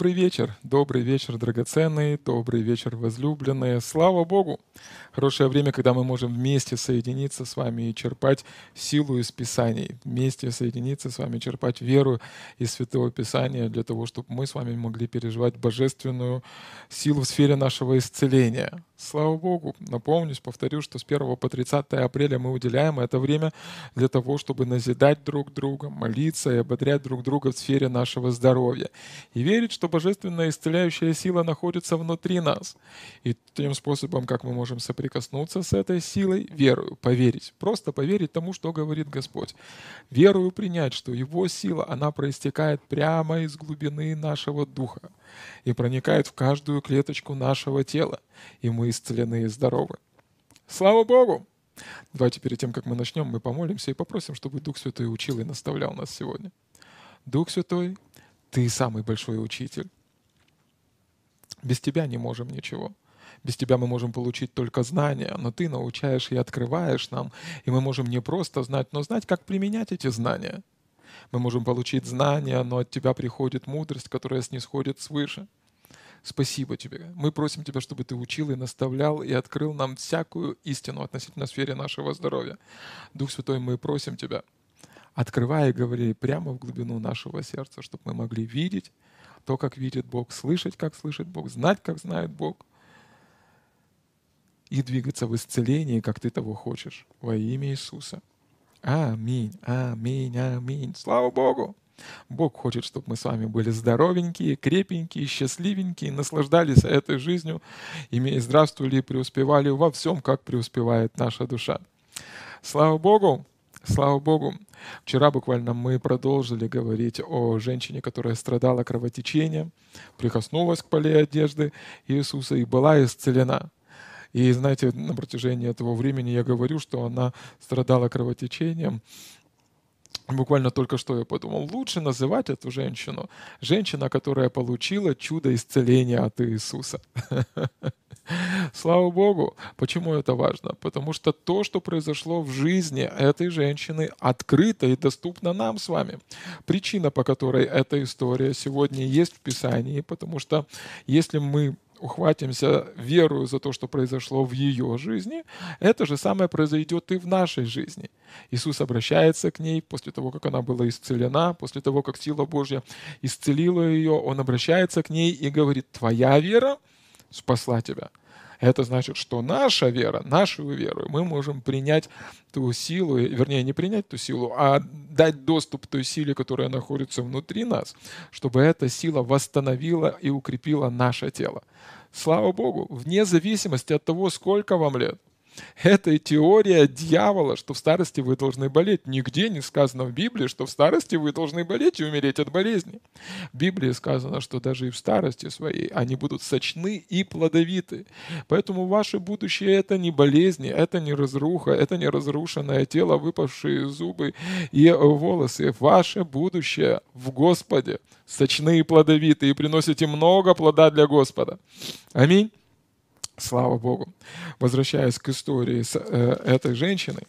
Добрый вечер, добрый вечер, драгоценные, добрый вечер, возлюбленные. Слава Богу! Хорошее время, когда мы можем вместе соединиться с вами и черпать силу из Писаний. Вместе соединиться с вами, черпать веру из Святого Писания для того, чтобы мы с вами могли переживать божественную силу в сфере нашего исцеления. Слава Богу! Напомнюсь, повторю, что с 1 по 30 апреля мы уделяем это время для того, чтобы назидать друг друга, молиться и ободрять друг друга в сфере нашего здоровья. И верить, что божественная исцеляющая сила находится внутри нас. И тем способом, как мы можем соприкоснуться с этой силой, верую, поверить. Просто поверить тому, что говорит Господь. Верую принять, что Его сила, она проистекает прямо из глубины нашего духа и проникает в каждую клеточку нашего тела, и мы исцелены и здоровы. Слава Богу! Давайте перед тем, как мы начнем, мы помолимся и попросим, чтобы Дух Святой учил и наставлял нас сегодня. Дух Святой, Ты самый большой учитель. Без Тебя не можем ничего. Без Тебя мы можем получить только знания, но Ты научаешь и открываешь нам, и мы можем не просто знать, но знать, как применять эти знания — мы можем получить знания, но от Тебя приходит мудрость, которая снисходит свыше. Спасибо Тебе. Мы просим Тебя, чтобы Ты учил и наставлял и открыл нам всякую истину относительно сферы нашего здоровья. Дух Святой, мы просим Тебя, открывай и говори прямо в глубину нашего сердца, чтобы мы могли видеть то, как видит Бог, слышать, как слышит Бог, знать, как знает Бог, и двигаться в исцелении, как Ты того хочешь, во имя Иисуса. Аминь, аминь, аминь. Слава Богу! Бог хочет, чтобы мы с вами были здоровенькие, крепенькие, счастливенькие, наслаждались этой жизнью, имея здравствовали и преуспевали во всем, как преуспевает наша душа. Слава Богу! Слава Богу! Вчера буквально мы продолжили говорить о женщине, которая страдала кровотечением, прикоснулась к поле одежды Иисуса и была исцелена. И знаете, на протяжении этого времени я говорю, что она страдала кровотечением. Буквально только что я подумал, лучше называть эту женщину женщина, которая получила чудо исцеления от Иисуса. Слава Богу. Почему это важно? Потому что то, что произошло в жизни этой женщины, открыто и доступно нам с вами. Причина, по которой эта история сегодня есть в Писании, потому что если мы ухватимся верою за то, что произошло в ее жизни, это же самое произойдет и в нашей жизни. Иисус обращается к ней после того, как она была исцелена, после того, как сила Божья исцелила ее, Он обращается к ней и говорит, твоя вера спасла тебя. Это значит, что наша вера, нашу веру, мы можем принять ту силу, вернее, не принять ту силу, а дать доступ той силе, которая находится внутри нас, чтобы эта сила восстановила и укрепила наше тело. Слава Богу, вне зависимости от того, сколько вам лет. Это теория дьявола, что в старости вы должны болеть. Нигде не сказано в Библии, что в старости вы должны болеть и умереть от болезни. В Библии сказано, что даже и в старости своей они будут сочны и плодовиты. Поэтому ваше будущее это не болезни, это не разруха, это не разрушенное тело, выпавшие зубы и волосы. Ваше будущее в Господе сочны и плодовиты и приносите много плода для Господа. Аминь. Слава Богу. Возвращаясь к истории с э, этой женщиной,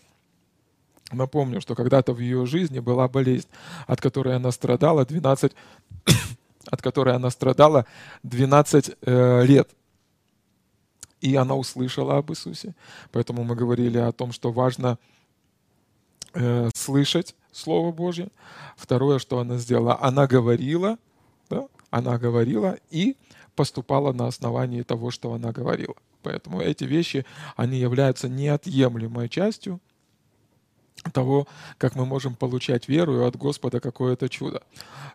напомню, что когда-то в ее жизни была болезнь, от которой она страдала 12, от которой она страдала 12 э, лет. И она услышала об Иисусе. Поэтому мы говорили о том, что важно э, слышать Слово Божье. Второе, что она сделала, она говорила, да, она говорила и поступала на основании того, что она говорила. Поэтому эти вещи, они являются неотъемлемой частью того, как мы можем получать веру от Господа какое-то чудо.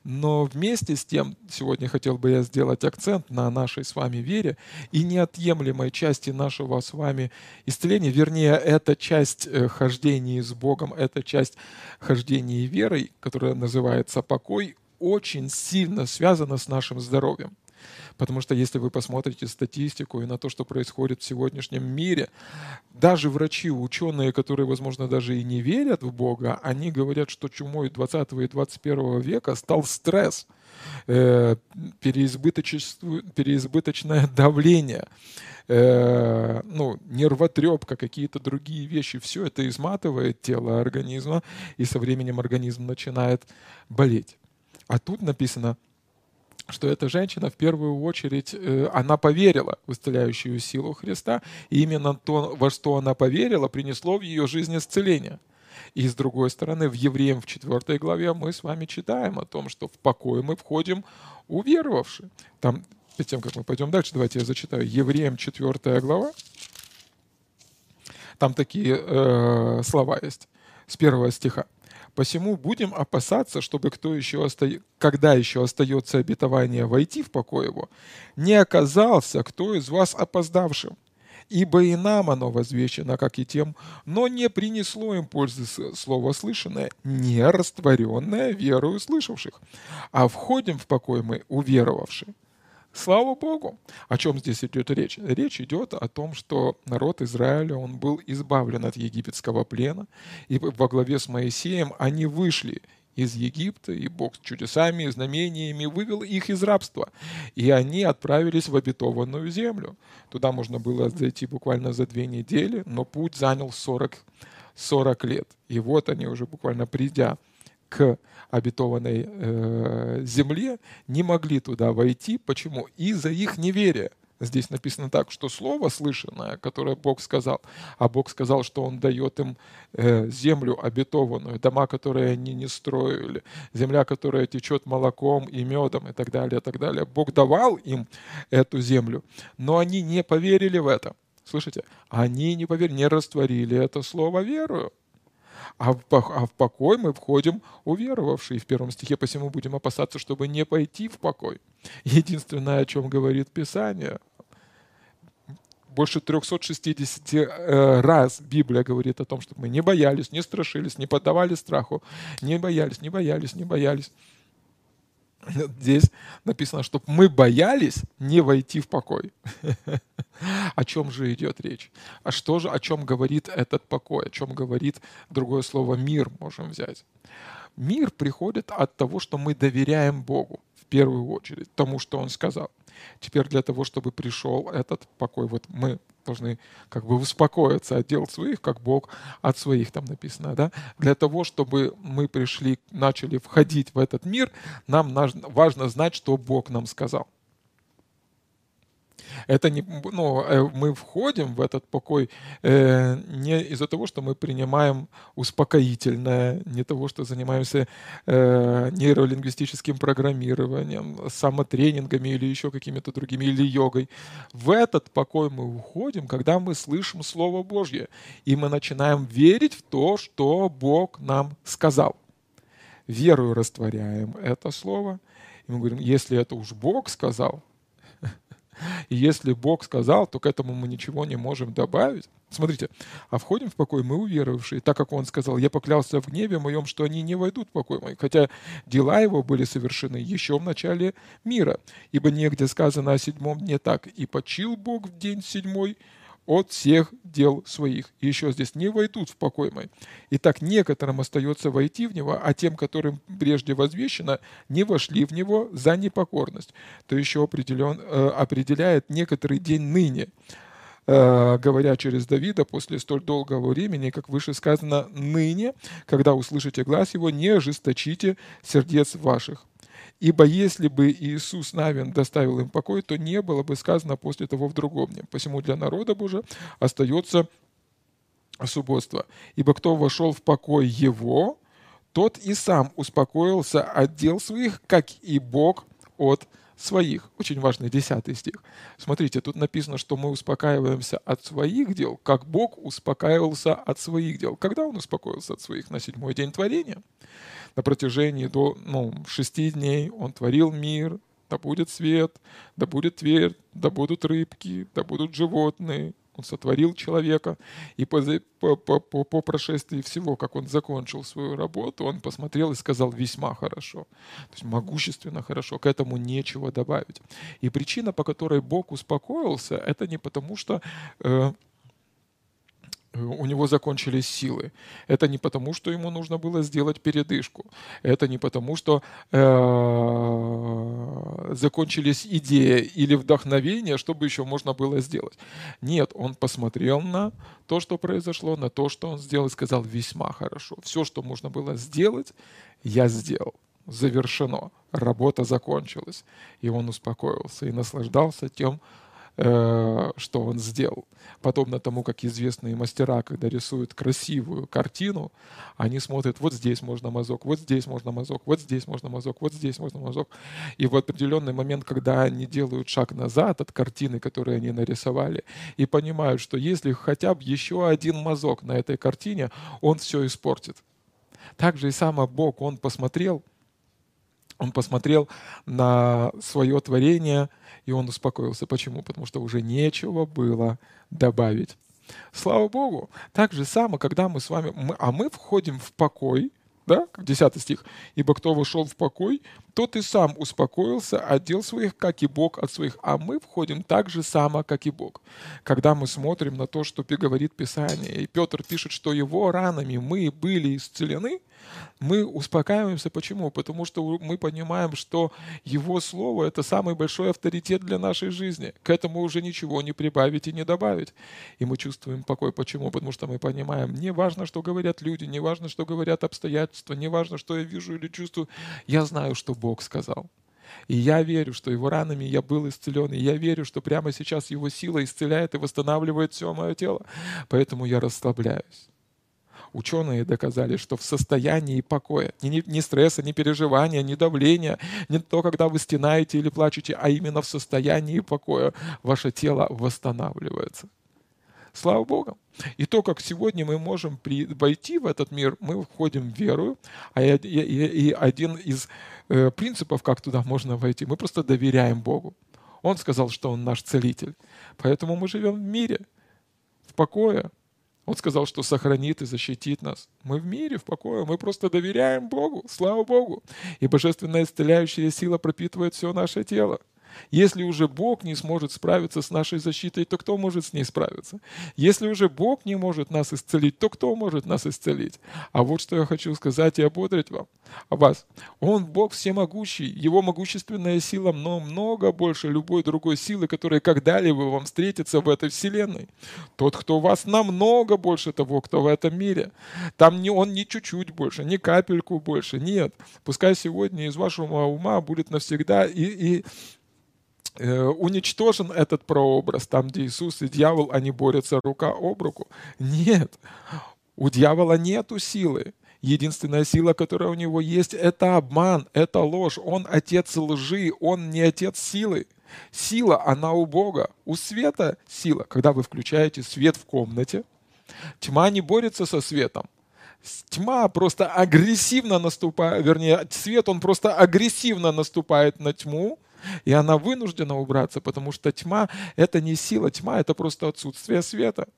Но вместе с тем, сегодня хотел бы я сделать акцент на нашей с вами вере и неотъемлемой части нашего с вами исцеления, вернее, это часть э, хождения с Богом, это часть хождения верой, которая называется покой, очень сильно связана с нашим здоровьем. Потому что если вы посмотрите статистику и на то, что происходит в сегодняшнем мире, даже врачи, ученые, которые, возможно, даже и не верят в Бога, они говорят, что чумой 20 и 21 века стал стресс, э, переизбыточное давление, э, ну, нервотрепка, какие-то другие вещи, все это изматывает тело организма, и со временем организм начинает болеть. А тут написано, что эта женщина в первую очередь, э, она поверила в исцеляющую силу Христа, и именно то, во что она поверила, принесло в ее жизнь исцеление. И с другой стороны, в Евреям в 4 главе мы с вами читаем о том, что в покой мы входим уверовавши. Там, перед тем, как мы пойдем дальше, давайте я зачитаю. Евреям 4 глава. Там такие э, слова есть с первого стиха. Посему будем опасаться, чтобы кто еще оста... когда еще остается обетование войти в покой его, не оказался кто из вас опоздавшим. Ибо и нам оно возвещено, как и тем, но не принесло им пользы слово слышанное, не растворенное верою слышавших. А входим в покой мы, уверовавшие. Слава Богу! О чем здесь идет речь? Речь идет о том, что народ Израиля, он был избавлен от египетского плена, и во главе с Моисеем они вышли из Египта, и Бог с чудесами и знамениями вывел их из рабства. И они отправились в обетованную землю. Туда можно было зайти буквально за две недели, но путь занял 40, 40 лет. И вот они уже буквально придя обетованной э, земле, не могли туда войти. Почему? Из-за их неверия. Здесь написано так, что слово слышанное, которое Бог сказал, а Бог сказал, что Он дает им э, землю обетованную, дома, которые они не строили, земля, которая течет молоком и медом и так далее, и так далее. Бог давал им эту землю, но они не поверили в это. Слышите? Они не поверили, не растворили это слово верою а в, а в покой мы входим уверовавшие. В первом стихе посему будем опасаться, чтобы не пойти в покой. Единственное, о чем говорит Писание, больше 360 э, раз Библия говорит о том, чтобы мы не боялись, не страшились, не поддавали страху, не боялись, не боялись, не боялись. Здесь написано, чтобы мы боялись не войти в покой. О чем же идет речь? А что же, о чем говорит этот покой? О чем говорит другое слово «мир» можем взять? Мир приходит от того, что мы доверяем Богу в первую очередь, тому, что Он сказал. Теперь для того, чтобы пришел этот покой, вот мы должны как бы успокоиться от дел своих, как Бог от своих, там написано, да. Для того, чтобы мы пришли, начали входить в этот мир, нам важно знать, что Бог нам сказал. Это не, ну, э, мы входим в этот покой э, не из-за того, что мы принимаем успокоительное, не того, что занимаемся э, нейролингвистическим программированием, самотренингами или еще какими-то другими, или йогой. В этот покой мы уходим, когда мы слышим Слово Божье, и мы начинаем верить в то, что Бог нам сказал. Верою растворяем это Слово, и мы говорим, если это уж Бог сказал, и если Бог сказал, то к этому мы ничего не можем добавить. Смотрите, а входим в покой мы уверовавшие, так как Он сказал, я поклялся в гневе моем, что они не войдут в покой мой, хотя дела его были совершены еще в начале мира, ибо негде сказано о седьмом дне так, и почил Бог в день седьмой, от всех дел своих. И еще здесь не войдут в покой мой. Итак, некоторым остается войти в него, а тем, которым прежде возвещено, не вошли в него за непокорность. То еще определен, э, определяет некоторый день ныне э, говоря через Давида после столь долгого времени, как выше сказано, ныне, когда услышите глаз его, не ожесточите сердец ваших. Ибо если бы Иисус Навин доставил им покой, то не было бы сказано после того в другом дне. Посему для народа Божия остается субботство. Ибо кто вошел в покой его, тот и сам успокоился от дел своих, как и Бог от своих. Очень важный десятый стих. Смотрите, тут написано, что мы успокаиваемся от своих дел, как Бог успокаивался от своих дел. Когда Он успокоился от своих? На седьмой день творения на протяжении до ну, шести дней он творил мир, да будет свет, да будет твердь, да будут рыбки, да будут животные. Он сотворил человека, и по, по, по, по прошествии всего, как он закончил свою работу, он посмотрел и сказал весьма хорошо. То есть могущественно хорошо, к этому нечего добавить. И причина, по которой Бог успокоился, это не потому, что э, у него закончились силы. Это не потому, что ему нужно было сделать передышку. Это не потому, что э, закончились идеи или вдохновение, чтобы еще можно было сделать. Нет, он посмотрел на то, что произошло, на то, что он сделал, и сказал весьма хорошо. Все, что можно было сделать, я сделал. завершено, работа закончилась. И он успокоился и наслаждался тем, Э, что он сделал. Подобно тому, как известные мастера, когда рисуют красивую картину, они смотрят, вот здесь можно мазок, вот здесь можно мазок, вот здесь можно мазок, вот здесь можно мазок. И в определенный момент, когда они делают шаг назад от картины, которую они нарисовали, и понимают, что если хотя бы еще один мазок на этой картине, он все испортит. Так же и сам Бог, он посмотрел, он посмотрел на свое творение – и он успокоился. Почему? Потому что уже нечего было добавить. Слава Богу. Так же само, когда мы с вами, мы, а мы входим в покой, да, как 10 стих, «Ибо кто вошел в покой, тот и сам успокоился от дел своих, как и Бог от своих». А мы входим так же само, как и Бог. Когда мы смотрим на то, что говорит Писание, и Петр пишет, что его ранами мы были исцелены – мы успокаиваемся. Почему? Потому что мы понимаем, что Его Слово — это самый большой авторитет для нашей жизни. К этому уже ничего не прибавить и не добавить. И мы чувствуем покой. Почему? Потому что мы понимаем, не важно, что говорят люди, не важно, что говорят обстоятельства, не важно, что я вижу или чувствую. Я знаю, что Бог сказал. И я верю, что его ранами я был исцелен. И я верю, что прямо сейчас его сила исцеляет и восстанавливает все мое тело. Поэтому я расслабляюсь. Ученые доказали, что в состоянии покоя, ни, ни стресса, ни переживания, ни давления, не то, когда вы стенаете или плачете, а именно в состоянии покоя ваше тело восстанавливается. Слава Богу. И то, как сегодня мы можем при, войти в этот мир, мы входим в веру, а и один из э, принципов, как туда можно войти, мы просто доверяем Богу. Он сказал, что Он наш целитель. Поэтому мы живем в мире, в покое, он сказал, что сохранит и защитит нас. Мы в мире, в покое, мы просто доверяем Богу, слава Богу. И божественная исцеляющая сила пропитывает все наше тело. Если уже Бог не сможет справиться с нашей защитой, то кто может с ней справиться? Если уже Бог не может нас исцелить, то кто может нас исцелить? А вот что я хочу сказать и ободрить вам, о вас. Он Бог всемогущий, Его могущественная сила много больше любой другой силы, которая когда-либо вам встретится в этой вселенной. Тот, кто у вас намного больше того, кто в этом мире. Там не он не чуть-чуть больше, не капельку больше, нет. Пускай сегодня из вашего ума будет навсегда и, и уничтожен этот прообраз, там, где Иисус и дьявол, они борются рука об руку. Нет, у дьявола нету силы. Единственная сила, которая у него есть, это обман, это ложь. Он отец лжи, он не отец силы. Сила, она у Бога. У света сила. Когда вы включаете свет в комнате, тьма не борется со светом. Тьма просто агрессивно наступает, вернее, свет, он просто агрессивно наступает на тьму, и она вынуждена убраться, потому что тьма — это не сила, тьма — это просто отсутствие света.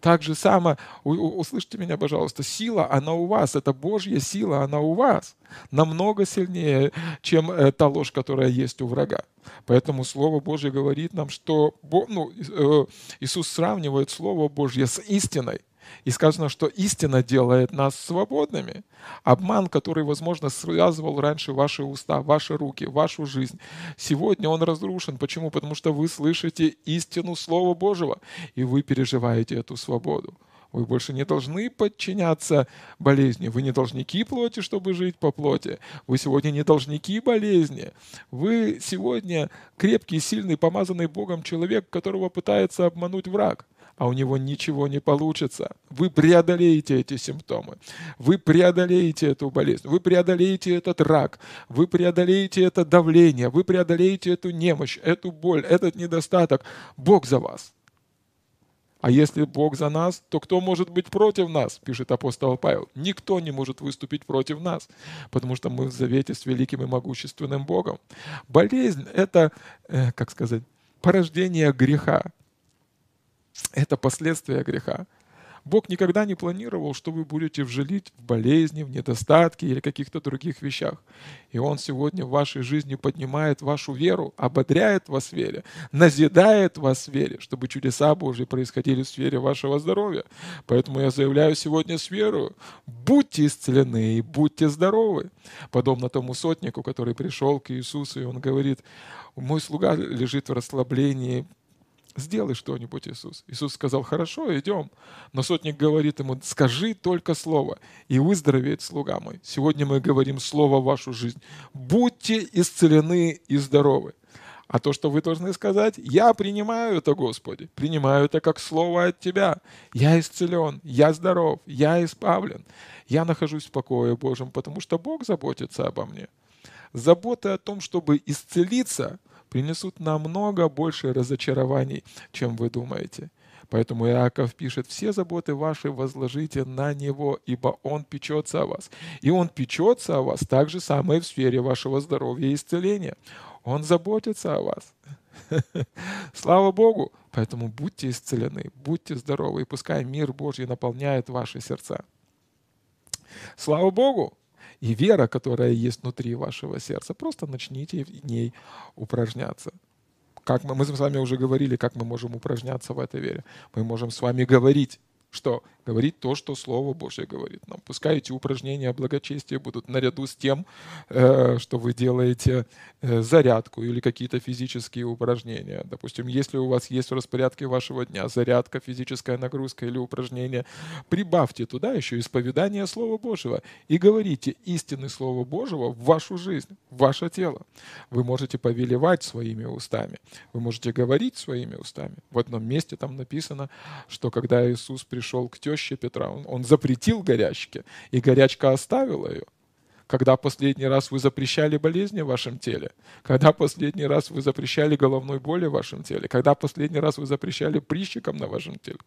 Так же само, услышьте меня, пожалуйста, сила, она у вас, это Божья сила, она у вас. Намного сильнее, чем э, та ложь, которая есть у врага. Поэтому Слово Божье говорит нам, что ну, э, Иисус сравнивает Слово Божье с истиной. И сказано, что истина делает нас свободными. Обман, который, возможно, связывал раньше ваши уста, ваши руки, вашу жизнь, сегодня он разрушен. Почему? Потому что вы слышите истину Слова Божьего, и вы переживаете эту свободу. Вы больше не должны подчиняться болезни. Вы не должники плоти, чтобы жить по плоти. Вы сегодня не должники болезни. Вы сегодня крепкий, сильный, помазанный Богом человек, которого пытается обмануть враг а у него ничего не получится. Вы преодолеете эти симптомы, вы преодолеете эту болезнь, вы преодолеете этот рак, вы преодолеете это давление, вы преодолеете эту немощь, эту боль, этот недостаток. Бог за вас. А если Бог за нас, то кто может быть против нас, пишет апостол Павел. Никто не может выступить против нас, потому что мы в завете с великим и могущественным Богом. Болезнь — это, э, как сказать, порождение греха это последствия греха. Бог никогда не планировал, что вы будете вжилить в болезни, в недостатки или каких-то других вещах. И Он сегодня в вашей жизни поднимает вашу веру, ободряет вас в вере, назидает вас в вере, чтобы чудеса Божьи происходили в сфере вашего здоровья. Поэтому я заявляю сегодня с верою, будьте исцелены и будьте здоровы. Подобно тому сотнику, который пришел к Иисусу, и он говорит, мой слуга лежит в расслаблении, Сделай что-нибудь, Иисус. Иисус сказал, хорошо, идем. Но сотник говорит ему, скажи только слово, и выздоровеет слуга мой. Сегодня мы говорим слово в вашу жизнь. Будьте исцелены и здоровы. А то, что вы должны сказать, я принимаю это, Господи, принимаю это как слово от Тебя. Я исцелен, я здоров, я избавлен. Я нахожусь в покое Божьем, потому что Бог заботится обо мне. Забота о том, чтобы исцелиться, принесут намного больше разочарований, чем вы думаете. Поэтому Иаков пишет, все заботы ваши возложите на Него, ибо Он печется о вас. И Он печется о вас так же самое в сфере вашего здоровья и исцеления. Он заботится о вас. Слава Богу! Поэтому будьте исцелены, будьте здоровы, и пускай мир Божий наполняет ваши сердца. Слава Богу! И вера, которая есть внутри вашего сердца, просто начните в ней упражняться. Как мы, мы с вами уже говорили, как мы можем упражняться в этой вере. Мы можем с вами говорить что говорить то, что Слово Божье говорит нам. Пускай эти упражнения благочестия будут наряду с тем, э, что вы делаете э, зарядку или какие-то физические упражнения. Допустим, если у вас есть в распорядке вашего дня зарядка, физическая нагрузка или упражнение, прибавьте туда еще исповедание Слова Божьего и говорите истины Слова Божьего в вашу жизнь, в ваше тело. Вы можете повелевать своими устами, вы можете говорить своими устами. В одном месте там написано, что когда Иисус пришел пришел к теще Петра, он, он запретил горячке, и горячка оставила ее. Когда последний раз вы запрещали болезни в вашем теле? Когда последний раз вы запрещали головной боли в вашем теле? Когда последний раз вы запрещали прыщикам на вашем теле?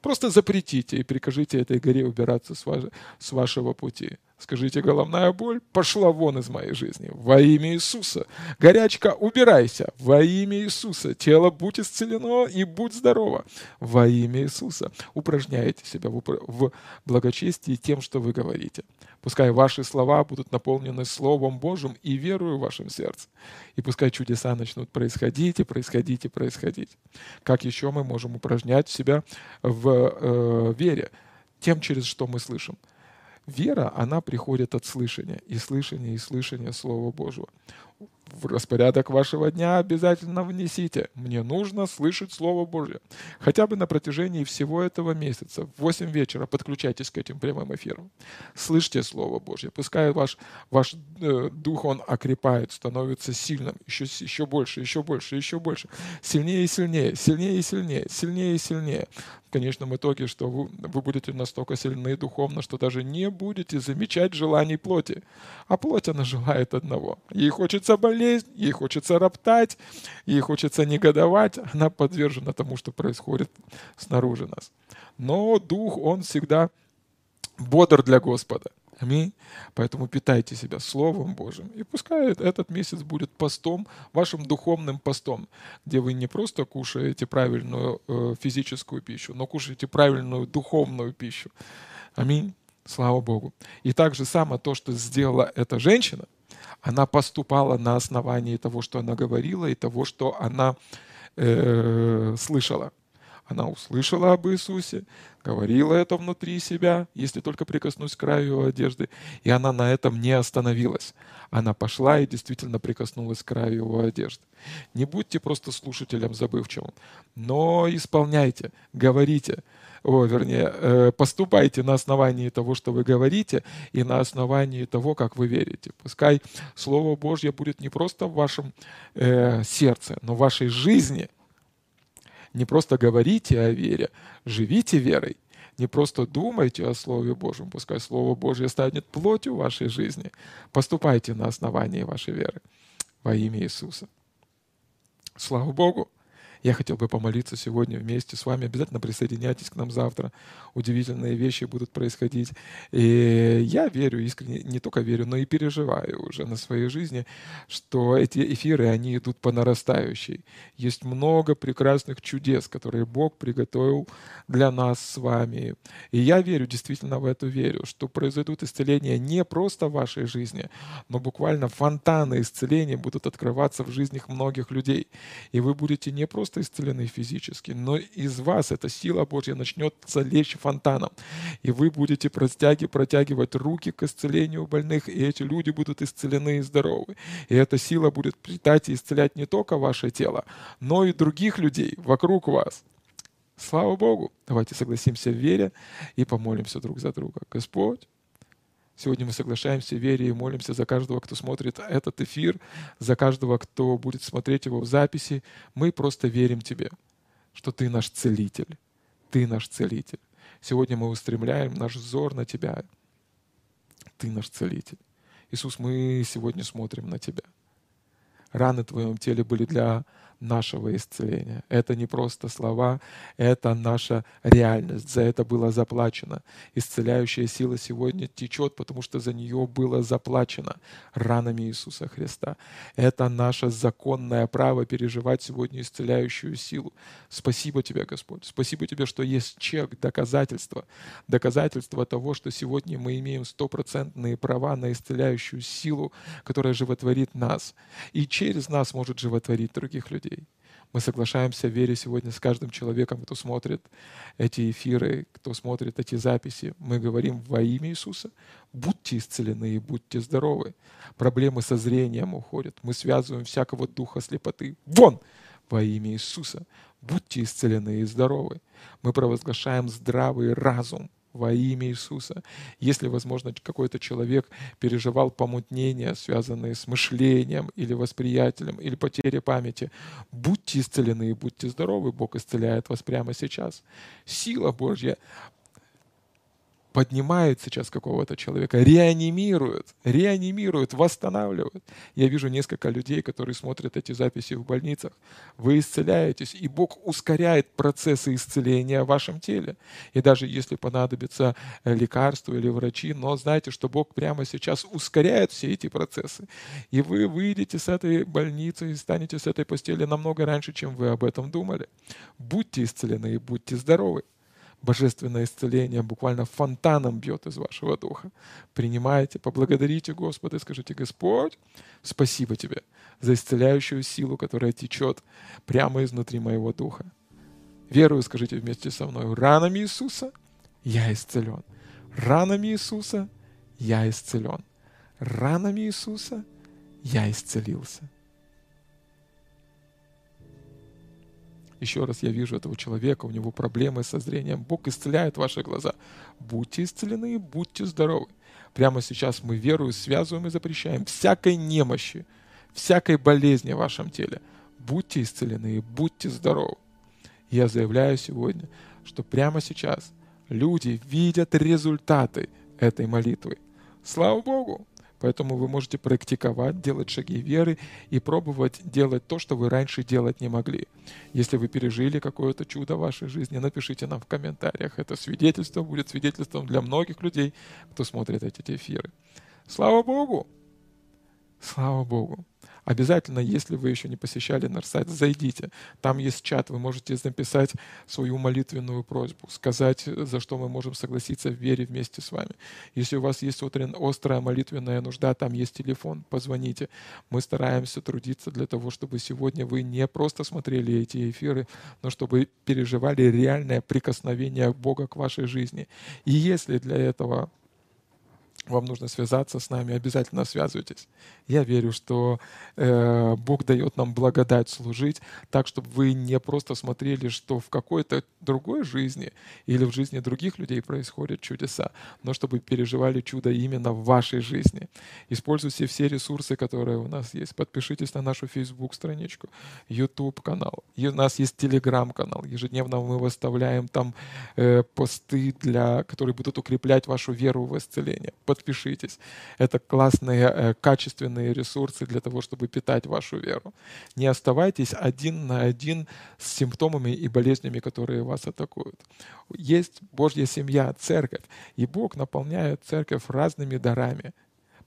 Просто запретите и прикажите этой горе убираться с, ваш, с вашего пути. Скажите, головная боль пошла вон из моей жизни. Во имя Иисуса. Горячка, убирайся. Во имя Иисуса. Тело, будь исцелено и будь здорово. Во имя Иисуса. Упражняйте себя в, благочестии тем, что вы говорите. Пускай ваши слова будут наполнены Словом Божьим и верою в вашем сердце. И пускай чудеса начнут происходить и происходить и происходить. Как еще мы можем упражнять себя в э, вере? Тем, через что мы слышим. Вера, она приходит от слышания, и слышания, и слышания Слова Божьего. В распорядок вашего дня обязательно внесите. Мне нужно слышать Слово Божье. Хотя бы на протяжении всего этого месяца, в 8 вечера, подключайтесь к этим прямым эфирам. Слышьте Слово Божье. Пускай ваш, ваш э, дух, он окрепает, становится сильным. Еще, еще больше, еще больше, еще больше. Сильнее и сильнее, сильнее и сильнее, сильнее и сильнее конечном итоге, что вы, вы будете настолько сильны духовно, что даже не будете замечать желаний плоти. А плоть, она желает одного. Ей хочется болезнь, ей хочется роптать, ей хочется негодовать. Она подвержена тому, что происходит снаружи нас. Но дух, он всегда бодр для Господа. Аминь. Поэтому питайте себя Словом Божьим. И пускай этот месяц будет постом, вашим духовным постом, где вы не просто кушаете правильную э, физическую пищу, но кушаете правильную духовную пищу. Аминь. Слава Богу. И так же само то, что сделала эта женщина, она поступала на основании того, что она говорила, и того, что она э, слышала. Она услышала об Иисусе, говорила это внутри себя, если только прикоснусь к краю его одежды. И она на этом не остановилась. Она пошла и действительно прикоснулась к краю его одежды. Не будьте просто слушателем забывчивым, но исполняйте, говорите, о, вернее, э, поступайте на основании того, что вы говорите, и на основании того, как вы верите. Пускай Слово Божье будет не просто в вашем э, сердце, но в вашей жизни – не просто говорите о вере, живите верой. Не просто думайте о Слове Божьем, пускай Слово Божье станет плотью вашей жизни. Поступайте на основании вашей веры во имя Иисуса. Слава Богу! Я хотел бы помолиться сегодня вместе с вами. Обязательно присоединяйтесь к нам завтра. Удивительные вещи будут происходить. И я верю, искренне, не только верю, но и переживаю уже на своей жизни, что эти эфиры, они идут по нарастающей. Есть много прекрасных чудес, которые Бог приготовил для нас с вами. И я верю, действительно в эту верю, что произойдут исцеления не просто в вашей жизни, но буквально фонтаны исцеления будут открываться в жизнях многих людей. И вы будете не просто просто исцелены физически, но из вас эта сила Божья начнет залечь фонтаном. И вы будете протяги, протягивать руки к исцелению больных, и эти люди будут исцелены и здоровы. И эта сила будет питать и исцелять не только ваше тело, но и других людей вокруг вас. Слава Богу! Давайте согласимся в вере и помолимся друг за друга. Господь, Сегодня мы соглашаемся в вере и молимся за каждого, кто смотрит этот эфир, за каждого, кто будет смотреть его в записи. Мы просто верим Тебе, что Ты наш целитель. Ты наш целитель. Сегодня мы устремляем наш взор на Тебя. Ты наш целитель. Иисус, мы сегодня смотрим на Тебя. Раны в Твоем теле были для нашего исцеления. Это не просто слова, это наша реальность. За это было заплачено. Исцеляющая сила сегодня течет, потому что за нее было заплачено ранами Иисуса Христа. Это наше законное право переживать сегодня исцеляющую силу. Спасибо тебе, Господь. Спасибо тебе, что есть чек, доказательство. Доказательство того, что сегодня мы имеем стопроцентные права на исцеляющую силу, которая животворит нас. И через нас может животворить других людей людей. Мы соглашаемся в вере сегодня с каждым человеком, кто смотрит эти эфиры, кто смотрит эти записи. Мы говорим во имя Иисуса, будьте исцелены и будьте здоровы. Проблемы со зрением уходят. Мы связываем всякого духа слепоты. Вон! Во имя Иисуса. Будьте исцелены и здоровы. Мы провозглашаем здравый разум во имя Иисуса. Если, возможно, какой-то человек переживал помутнения, связанные с мышлением или восприятием, или потерей памяти, будьте исцелены и будьте здоровы. Бог исцеляет вас прямо сейчас. Сила Божья поднимают сейчас какого-то человека, реанимируют, реанимируют, восстанавливают. Я вижу несколько людей, которые смотрят эти записи в больницах. Вы исцеляетесь, и Бог ускоряет процессы исцеления в вашем теле. И даже если понадобится э, лекарство или врачи, но знайте, что Бог прямо сейчас ускоряет все эти процессы. И вы выйдете с этой больницы и станете с этой постели намного раньше, чем вы об этом думали. Будьте исцелены и будьте здоровы божественное исцеление буквально фонтаном бьет из вашего духа. Принимайте, поблагодарите Господа и скажите, Господь, спасибо тебе за исцеляющую силу, которая течет прямо изнутри моего духа. Верую, скажите вместе со мной, ранами Иисуса я исцелен. Ранами Иисуса я исцелен. Ранами Иисуса я исцелился. Еще раз я вижу этого человека, у него проблемы со зрением. Бог исцеляет ваши глаза. Будьте исцелены, будьте здоровы. Прямо сейчас мы верую, связываем и запрещаем всякой немощи, всякой болезни в вашем теле. Будьте исцелены и будьте здоровы. Я заявляю сегодня, что прямо сейчас люди видят результаты этой молитвы. Слава Богу! Поэтому вы можете практиковать, делать шаги веры и пробовать делать то, что вы раньше делать не могли. Если вы пережили какое-то чудо в вашей жизни, напишите нам в комментариях. Это свидетельство будет свидетельством для многих людей, кто смотрит эти эфиры. Слава Богу! Слава Богу! Обязательно, если вы еще не посещали наш сайт, зайдите. Там есть чат, вы можете написать свою молитвенную просьбу, сказать, за что мы можем согласиться в вере вместе с вами. Если у вас есть острая молитвенная нужда, там есть телефон, позвоните. Мы стараемся трудиться для того, чтобы сегодня вы не просто смотрели эти эфиры, но чтобы переживали реальное прикосновение Бога к вашей жизни. И если для этого вам нужно связаться с нами, обязательно связывайтесь. Я верю, что э, Бог дает нам благодать служить так, чтобы вы не просто смотрели, что в какой-то другой жизни или в жизни других людей происходят чудеса, но чтобы переживали чудо именно в вашей жизни. Используйте все ресурсы, которые у нас есть. Подпишитесь на нашу Facebook-страничку, YouTube-канал. У нас есть Telegram-канал. Ежедневно мы выставляем там э, посты, для, которые будут укреплять вашу веру в исцеление подпишитесь. Это классные, э, качественные ресурсы для того, чтобы питать вашу веру. Не оставайтесь один на один с симптомами и болезнями, которые вас атакуют. Есть Божья семья, церковь, и Бог наполняет церковь разными дарами.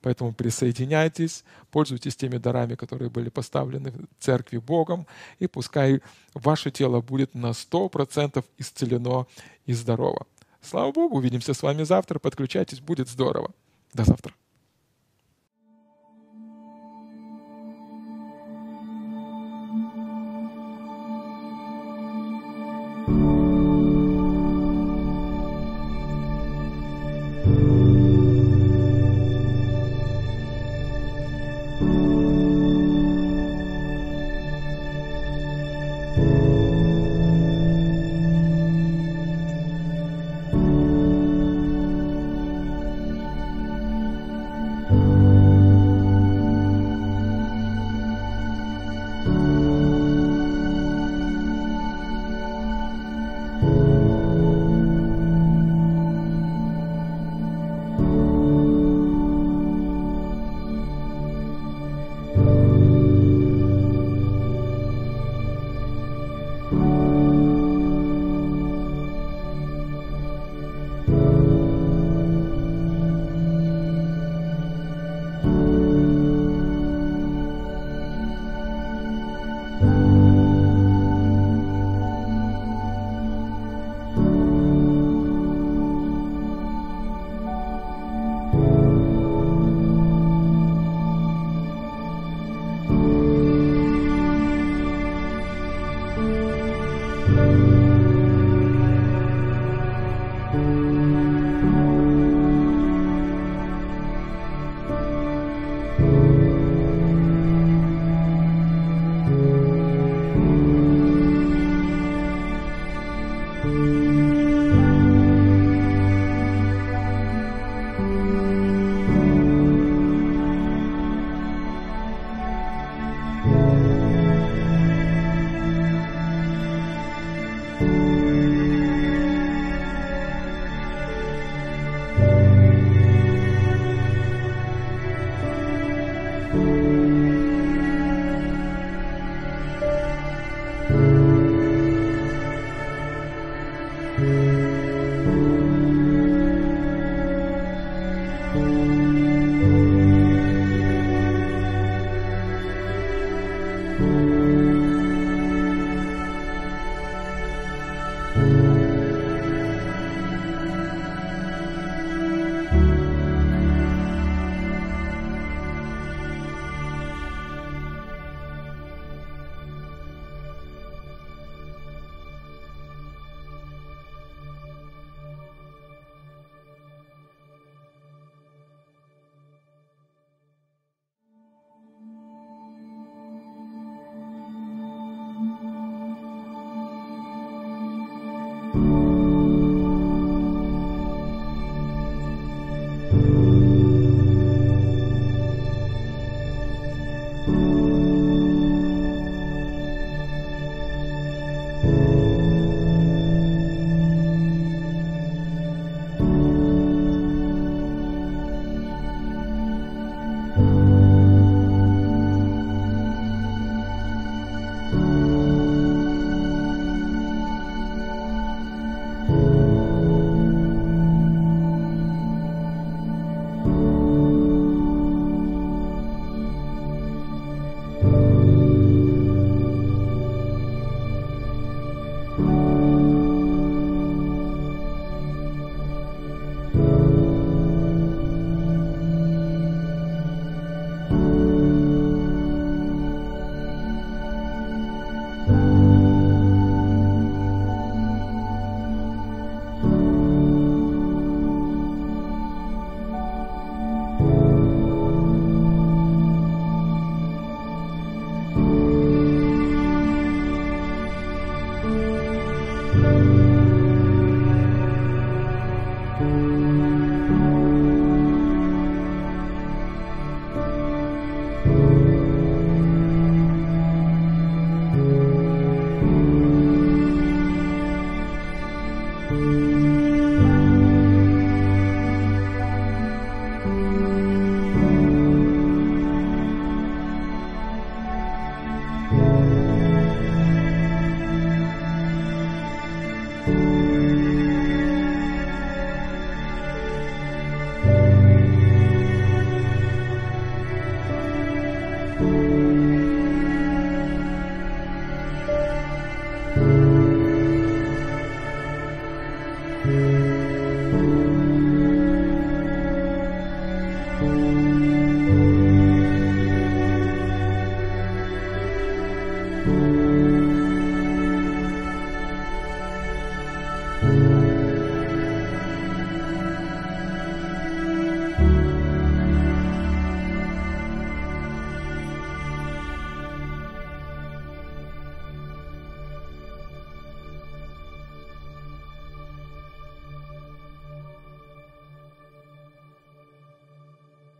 Поэтому присоединяйтесь, пользуйтесь теми дарами, которые были поставлены в церкви Богом, и пускай ваше тело будет на 100% исцелено и здорово. Слава Богу, увидимся с вами завтра. Подключайтесь, будет здорово. До завтра.